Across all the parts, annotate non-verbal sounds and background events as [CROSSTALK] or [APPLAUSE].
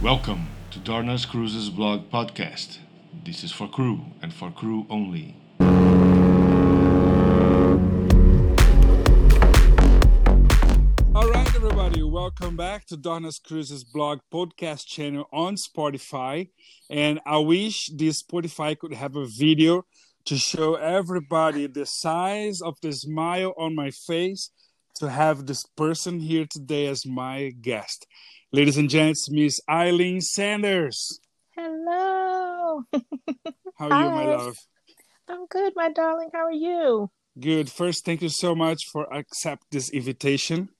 Welcome to Darna's Cruises Blog Podcast. This is for crew and for crew only. All right, everybody, welcome back to Donna's Cruises blog podcast channel on Spotify. And I wish this Spotify could have a video to show everybody the size of the smile on my face to have this person here today as my guest. Ladies and gents, Miss Eileen Sanders. Hello. [LAUGHS] How are you, my love? I'm good, my darling. How are you? Good. First, thank you so much for accept this invitation.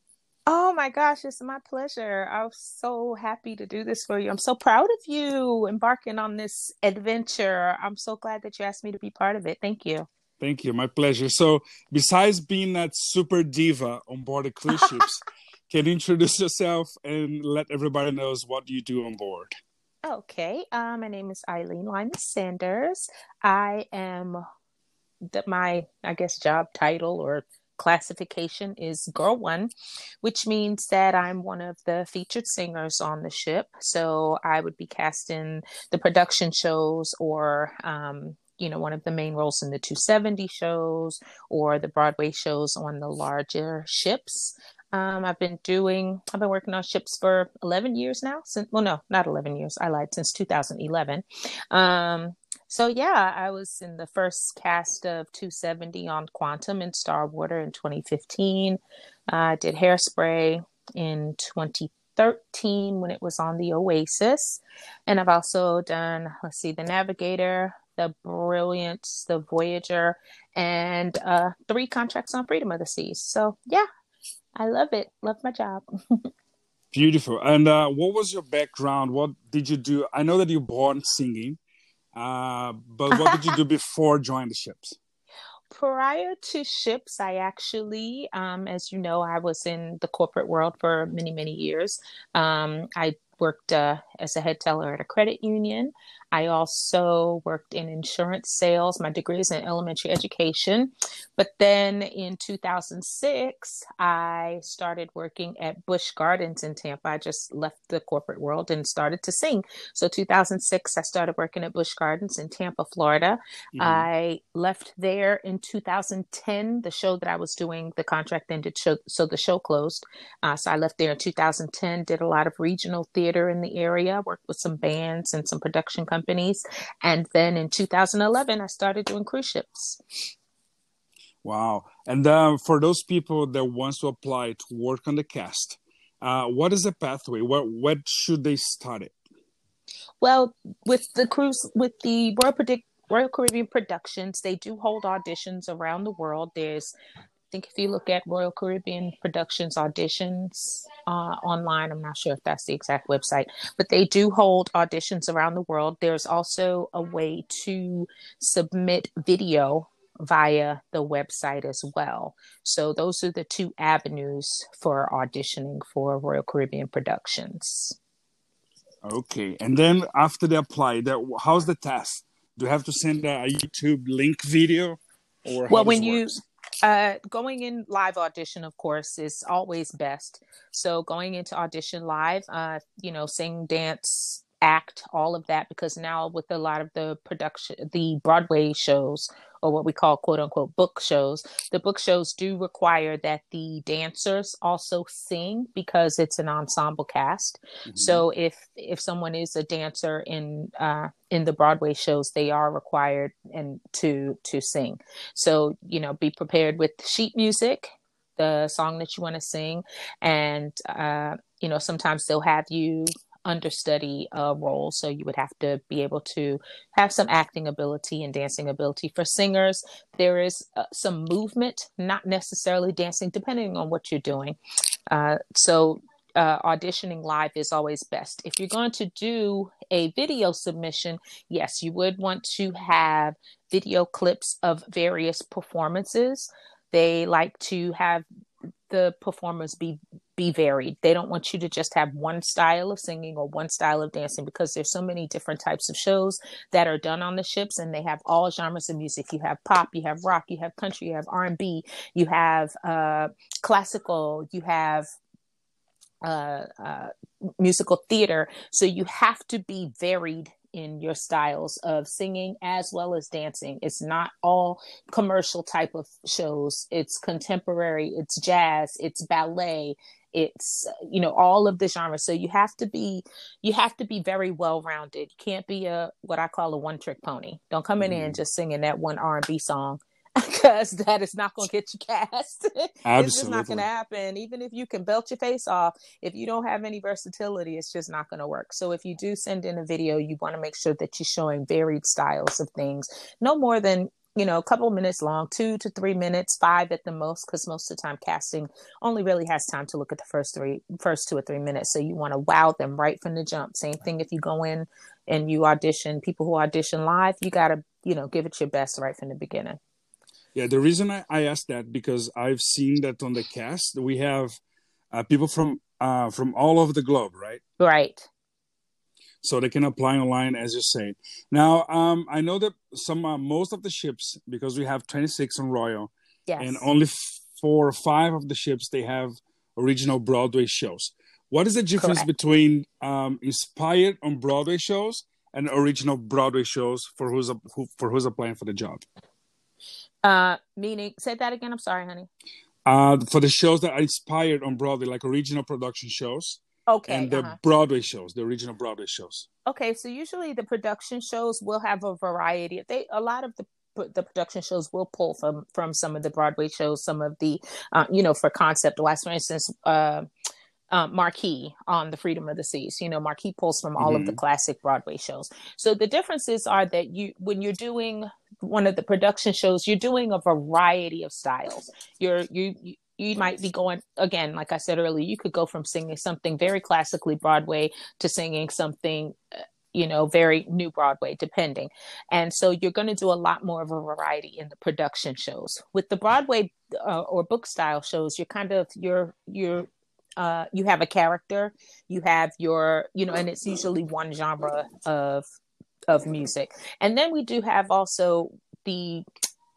Oh my gosh, it's my pleasure. I'm so happy to do this for you. I'm so proud of you embarking on this adventure. I'm so glad that you asked me to be part of it. Thank you. Thank you. My pleasure. So, besides being that super diva on board the cruise [LAUGHS] ships, can you introduce yourself and let everybody knows what you do on board? Okay. Uh, my name is Eileen Lyman Sanders. I am the, my, I guess, job title or classification is Girl One, which means that I'm one of the featured singers on the ship. So I would be cast in the production shows or, um, you know, one of the main roles in the 270 shows or the Broadway shows on the larger ships. Um, I've been doing, I've been working on ships for 11 years now. Since, well, no, not 11 years. I lied, since 2011. Um, so yeah, I was in the first cast of 270 on Quantum in Starwater in 2015. I did Hairspray in 2013 when it was on the Oasis, and I've also done, let's see, The Navigator, The Brilliance, The Voyager, and uh, three contracts on Freedom of the Seas. So yeah, I love it. Love my job. [LAUGHS] Beautiful. And uh, what was your background? What did you do? I know that you born singing, uh, but what did you do [LAUGHS] before joining the ships? prior to ships i actually um, as you know i was in the corporate world for many many years um, i worked uh, as a head teller at a credit union i also worked in insurance sales my degree is in elementary education but then in 2006 i started working at Busch Gardens in tampa i just left the corporate world and started to sing so 2006 i started working at Busch Gardens in tampa florida Mhm. I left there in 2010. The show that I was doing, the contract ended, so, so the show closed. Uh, so I left there in 2010, did a lot of regional theater in the area, worked with some bands and some production companies. And then in 2011, I started doing cruise ships. Wow. And uh, for those people that wants to apply to work on the cast, uh, what is the pathway? What what should they start it? Well, with the cruise, with the Royal, Predic- Royal Caribbean Productions, they do hold auditions around the world. There's, think, if you look at Royal Caribbean Productions auditions uh, online, I'm not sure if that's the exact website, but they do hold auditions around the world. There's also a way to submit video via the website as well. So those are the two avenues for auditioning for Royal Caribbean Productions. Okay. And then after they apply, that how's the test? Do you have to send a, YouTube link video, or well when you works? Uh going in live audition of course is always best. So going into audition live uh you know sing dance act all of that because now with a lot of the production the broadway shows or what we call quote unquote book shows. The book shows do require that the dancers also sing because it's an ensemble cast. Mhm. so if if someone is a dancer in uh in the broadway shows they are required and to to sing. So you know be prepared with sheet music the song that you want to sing. And uh you know sometimes they'll have you understudy a role so you would have to be able to have some acting ability and dancing ability for singers there is uh, some movement not necessarily dancing depending on what you're doing uh, so uh, auditioning live is always best. If you're going to do a video submission, yes, you would want to have video clips of various performances. They like to have the performers be be varied. They don't want you to just have one style of singing or one style of dancing because there's so many different types of shows that are done on the ships and they have all genres of music. You have pop, you have rock, you have country, you have R&B, you have uh classical, you have uh, uh, musical theater. So you have to be varied in your styles of singing as well as dancing. It's not all commercial type of shows. It's contemporary, it's jazz, it's ballet, it's you know all of the genres. So you have to be you have to be very well rounded. You can't be a what I call a one trick pony. Don't come in mm. and just singing that one R and B song [LAUGHS] because that is not going to get you cast. [LAUGHS] it's just not going to happen. Even if you can belt your face off, if you don't have any versatility, it's just not going to work. So if you do send in a video, you want to make sure that you're showing varied styles of things, no more than you know, a couple minutes long, two to three minutes, five at the most, because most of the time casting only really has time to look at the first three, first two or three minutes. So you want to wow them right from the jump. Same thing if you go in and you audition, people who audition live, you got to, you know, give it your best right from the beginning. Yeah, the reason I, I asked that because I've seen that on the cast we have uh, people from uh, from all over the globe, right? Right. So they can apply online, as you say. Now, um, I know that some uh, most of the ships because we have 26 on Royal, yes. and only four or five of the ships they have original Broadway shows. What is the difference Correct. between um, inspired on Broadway shows and original Broadway shows for who's a, who, for who's applying for the job? Uh, meaning, say that again. I'm sorry, honey. Uh, for the shows that are inspired on Broadway, like original production shows. Okay. And the uh-huh. Broadway shows, the original Broadway shows. Okay, so usually the production shows will have a variety. They a lot of the the production shows will pull from from some of the Broadway shows, some of the uh, you know for concept wise. For instance, uh, uh, Marquee on the Freedom of the Seas. You know, Marquee pulls from all mm-hmm. of the mm-hmm. classic Broadway shows. So the differences are that you, when you're doing one of the production shows, you're doing a variety of styles. You're you. You might be going again, like I said earlier. You could go from singing something very classically Broadway to singing something uh, you know, very new Broadway, depending. And so you're going to do a lot more of a variety in the production shows. With the Broadway uh, or book style shows, you're kind of you're you're uh, you have a character, you have your, you know, and it's usually one genre of of music. And then we do have also the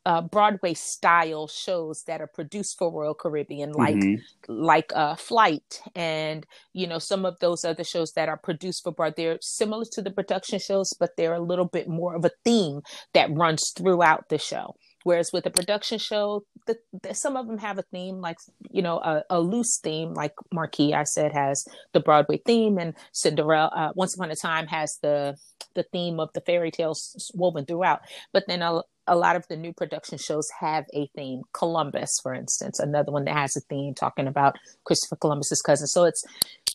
uh, Broadway style shows that are produced for Royal Caribbean, like mm-hmm. like uh, Flight, and you know some of those other shows that are produced for Broadway. They're similar to the production shows, but they're a little bit more of a theme that runs throughout the show. Whereas with a production show, the, the, some of them have a theme, like you know, a, a, loose theme, like Marquee I said has the Broadway theme, and Cinderella, uh, Once Upon a Time has the the theme of the fairy tales woven throughout. But then a, a lot of the new production shows have a theme. Columbus, for instance, another one that has a theme talking about Christopher Columbus's cousin. So it's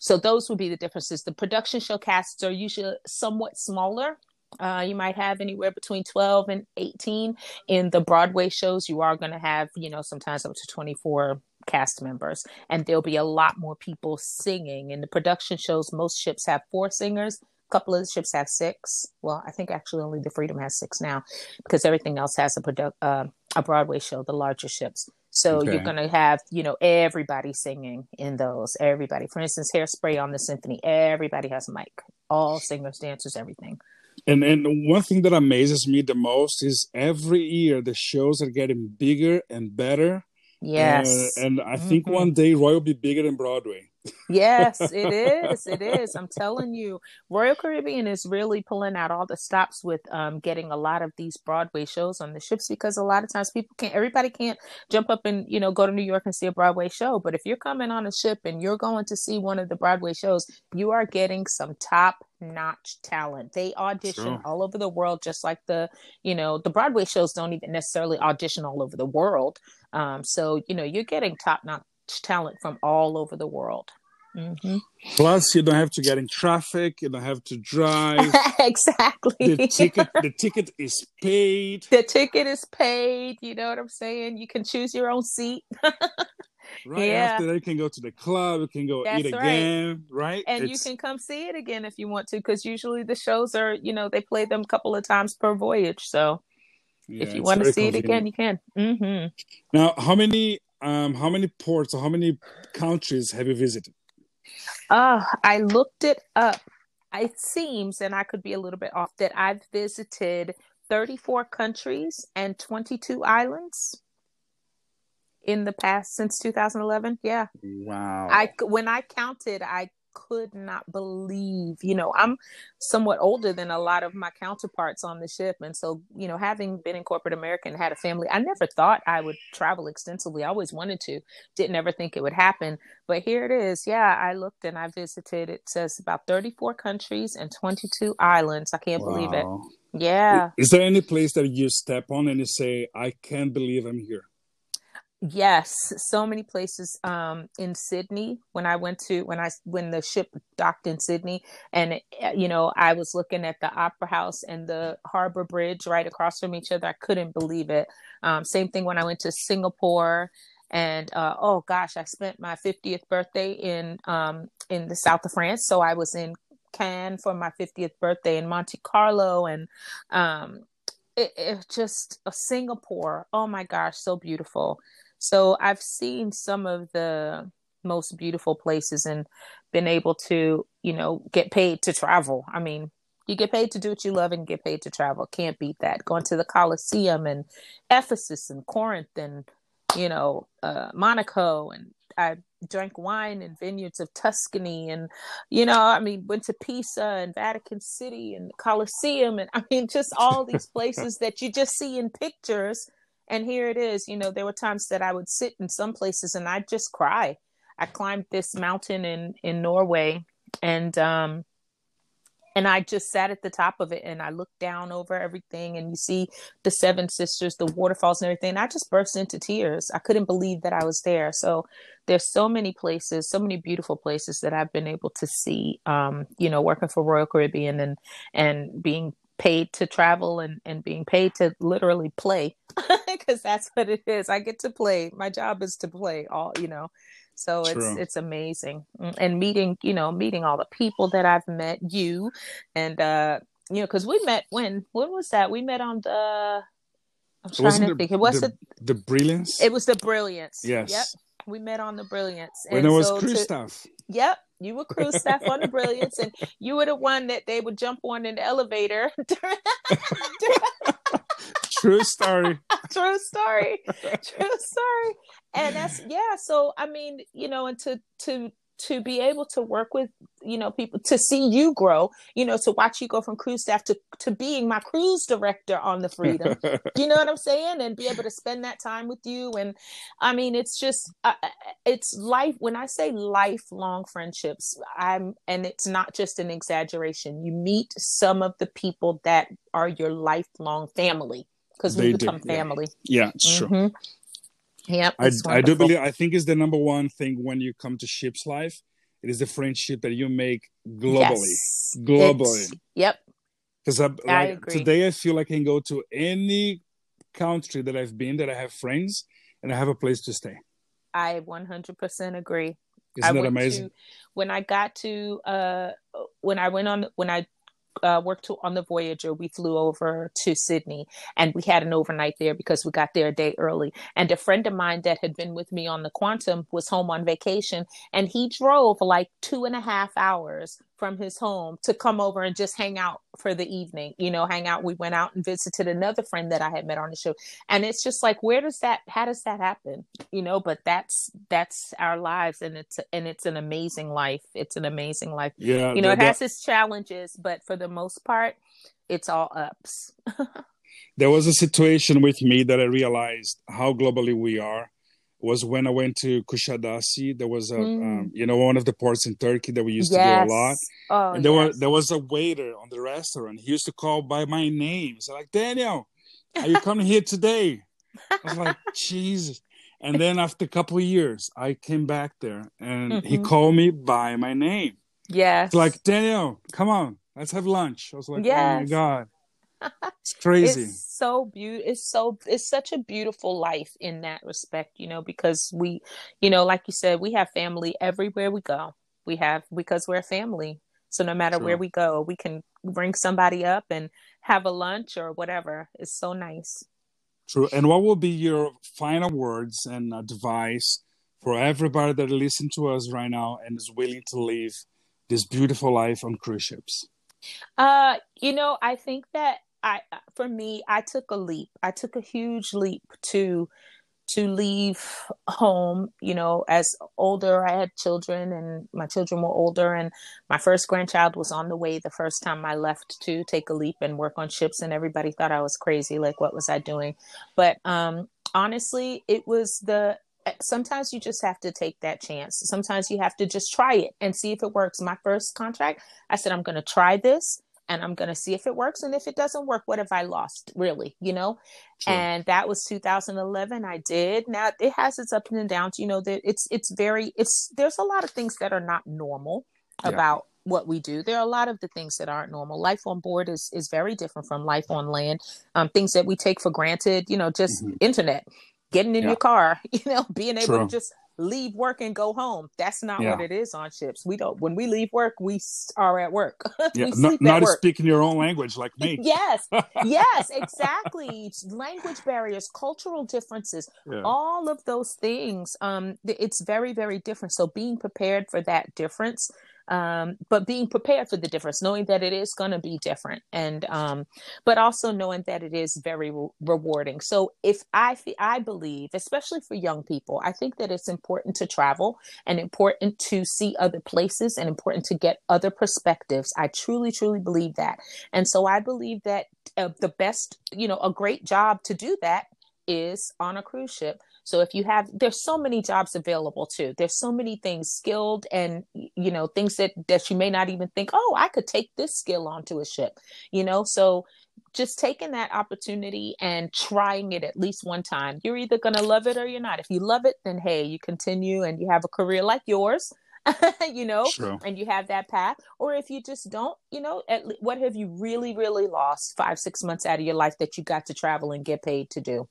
so those would be the differences. The production show casts are usually somewhat smaller uh, you might have anywhere between 12 and 18. In the Broadway shows, you are going to have, you know, sometimes up to 24 cast members, and there'll be a lot more people singing. In the production shows, most ships have four singers. A couple of the ships have six. Well, I think actually only the Freedom has six now, because everything else has a uh, a Broadway show. The larger ships. So okay. you're going to have, you know, everybody singing in those. Everybody. For instance, Hairspray on the symphony. Everybody has a mic. All singers, dancers, everything. And and one thing that amazes me the most is every year the shows are getting bigger and better. Yes. Uh, and I think mm-hmm. one day Roy will be bigger than Broadway yes, it is. It is. I'm telling you, Royal Caribbean is really pulling out all the stops with um, getting a lot of these Broadway shows on the ships because a lot of times people can't, everybody can't jump up and, you know, go to New York and see a Broadway show. But if you're coming on a ship and you're going to see one of the Broadway shows, you are getting some top notch talent. They audition sure. all over the world, just like the, you know, the Broadway shows don't even necessarily audition all over the world. Um, so, you know, you're getting top notch talent from all over the world. Mm-hmm. Plus, you don't have to get in traffic. You don't have to drive. [LAUGHS] exactly. The ticket, the ticket is paid. The ticket is paid. You know what I'm saying? You can choose your own seat. [LAUGHS] right yeah. after that, you can go to the club. You can go That's eat right. again. Right, and it's... you can come see it again if you want to, because usually the shows are, you know, they play them a couple of times per voyage. So. Yeah, if you want to see convenient. it again, you can. Mm-hmm. Now, how many um, how many ports or how many countries have you visited? Uh, I looked it up. It seems, and I could be a little bit off, that I've visited 34 countries and 22 islands. in the past since 2011. Yeah. Wow. I when I counted, I could not believe, you know, I'm somewhat older than a lot of my counterparts on the ship. And so, you know, having been in corporate America and had a family, I never thought I would travel extensively. I always wanted to, didn't ever think it would happen. But here it is. Yeah, I looked and I visited, it says about 34 countries and 22 islands. I can't wow. believe it. Yeah. Is there any place that you step on and you say, I can't believe I'm here? Yes, so many places um, in Sydney. When I went to when I when the ship docked in Sydney, and eh, you know I was looking at the Opera House and the Harbor Bridge right across from each other. I couldn't believe it. Um, same thing when I went to Singapore, and uh, oh gosh, I spent my 50th birthday in um, in the south of France. So I was in Cannes for my 50th birthday in Monte Carlo, and um, it, it just uh, Singapore. Oh my gosh, so beautiful. So I've seen some of the most beautiful places and been able to, you know, get paid to travel. I mean, you get paid to do what you love and get paid to travel. Can't beat that. Going to the Colosseum and Ephesus and Corinth and, you know, uh, Monaco and I drank wine in vineyards of Tuscany and you know I mean went to Pisa and Vatican City and Colosseum and I mean just all these [LAUGHS] places that you just see in pictures and here it is you know there were times that i would sit in some places and i'd just cry i climbed this mountain in in norway and um and I just sat at the top of it and I looked down over everything and you see the seven sisters, the waterfalls and everything. And I just burst into tears. I couldn't believe that I was there. So there's so many places, so many beautiful places that I've been able to see. Um, you know, working for Royal Caribbean and and being paid to travel and, and being paid to literally play [LAUGHS] because that's what it is. I get to play. My job is to play all, you know. So True. it's it's amazing. Mm, and meeting, you know, meeting all the people that I've met, you and uh you know, because we met when when was that? We met on the I'm trying to the, think. It was the, the, the brilliance. It was the brilliance. Yes. Yep. We met on the brilliance. When and it was so crew staff. Yep. You were crew staff on the Brilliance, and you were the one that they would jump on in the elevator. [LAUGHS] True story. True story. True story. And that's yeah. So I mean, you know, and to to to be able to work with you know people to see you grow you know to watch you go from cruise staff to to being my cruise director on the freedom. [LAUGHS] You know what i'm saying? And be able to spend that time with you. And i mean it's just uh, uh, it's life when i say lifelong friendships i'm and it's not just an exaggeration you meet some of the people that are your lifelong family because we become do, family yeah, yeah it's mm-hmm. true Yep. I, I do believe, I think is the number one thing when you come to ship's life. It is the friendship that you make globally. Yes. Globally. It's, yep. Because I like, today I feel like I can go to any country that I've been that I have friends and I have a place to stay. I 100% agree. Isn't I that amazing? To, when I got to, uh, when I went on, when I uh, worked on the Voyager, we flew over to Sydney and we had an overnight there because we got there a day early. And a friend of mine that had been with me on the Quantum was home on vacation and he drove like two and a half hours from his home to come over and just hang out for the evening, you know, hang out. We went out and visited another friend that I had met on the show. And it's just like, where does that, how does that happen? You know, but that's, that's our lives and it's, and it's an amazing life. It's an amazing life. Yeah. You know, it has its challenges, but for the most part, it's all ups. [LAUGHS] there was a situation with me that I realized how globally we are was when I went to Kusadasi. There was a, mm. um, you know, one of the ports in Turkey that we used yes. to go a lot. Oh, and there yes. were there was a waiter on the restaurant. He used to call by my name. So like, Daniel, are you coming here today? I was like, [LAUGHS] Jesus. And then after a couple of years, I came back there and mm-hmm. he called me by my name. Yes. It's like, Daniel, come on, let's have lunch. I was like, yes. oh my God. [LAUGHS] It's crazy. It's so beautiful. It's so it's such a beautiful life in that respect, you know, because we, you know, like you said, we have family everywhere we go. We have because we're a family. So no matter where we go, we can bring somebody up and have a lunch or whatever. It's so nice. True. And what will be your final words and advice for everybody that listen to us right now and is willing to live this beautiful life on cruise ships? Uh, you know, I think that I, for me, I took a leap. I took a huge leap to to leave home, you know, as older, I had children and my children were older and my first grandchild was on the way the first time I left to take a leap and work on ships and everybody thought I was crazy. Like, what was I doing? But, um, honestly, it was the, sometimes you just have to take that chance. Sometimes you have to just try it and see if it works. My first contract, I said, I'm going to try this and I'm going to see if it works. And if it doesn't work, what have I lost, really? You know? Sure. And that was 2011. I did. Now it has its ups and downs. You know that it's it's very it's there's a lot of things that are not normal yeah. about what we do. There are a lot of the things that aren't normal. Life on board is is very different from life on land. Um, things that we take for granted. You know, just mm-hmm. internet, getting in yeah. your car. [LAUGHS] You know, being able True. to just leave work and go home. That's not yeah. what it is on ships. We don't. When we leave work, we are at work. [LAUGHS] yeah, not, not speaking your own language like me. [LAUGHS] yes, yes, exactly. language barriers, cultural differences, yeah. all of those things. Um, it's very, very different. So being prepared for that difference um, but being prepared for the difference, knowing that it is going to be different, and um, but also knowing that it is very re- rewarding. So if I I believe, especially for young people, I think that it's important to travel and important to see other places and important to get other perspectives. I truly, truly believe that, and so I believe that uh, the best, you know, a great job to do that is on a cruise ship so if you have, there's so many jobs available too. There's so many things skilled and, you know, things that, that you may not even think, oh, I could take this skill onto a ship, you know? So just taking that opportunity and trying it at least one time. You're either going to love it or you're not. If you love it, then hey, you continue and you have a career like yours. [LAUGHS] you know, True. and you have that path. Or if you just don't, you know, at le- what have you really, really lost five, six months out of your life that you got to travel and get paid to do?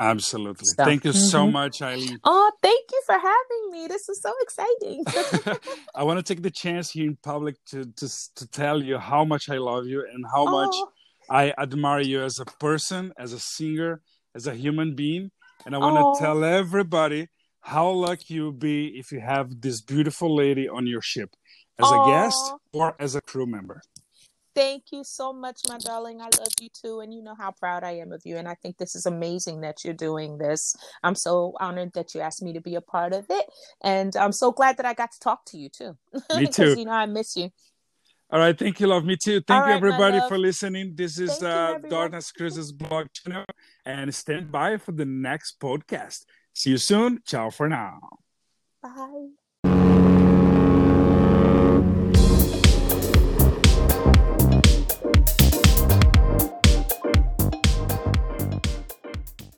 Absolutely. Stuff. Thank you mm-hmm. so much, Eileen. Oh, thank you for having me. This is so exciting. [LAUGHS] [LAUGHS] I want to take the chance here in public to, to, to tell you how much I love you and how oh. much I admire you as a person, as a singer, as a human being. And I want oh. to tell everybody how lucky you'll be if you have this beautiful lady on your ship as oh. a guest or as a crew member. Thank you so much, my darling. I love you too. And you know how proud I am of you. And I think this is amazing that you're doing this. I'm so honored that you asked me to be a part of it. And I'm so glad that I got to talk to you too. [LAUGHS] Me too. you know, I miss you. All right. Thank you, love. Me too. Thank All you, right, everybody, for listening. This is uh, Darkness Cruises blog channel. And stand by for the next podcast. See you soon. Ciao for now. Bye.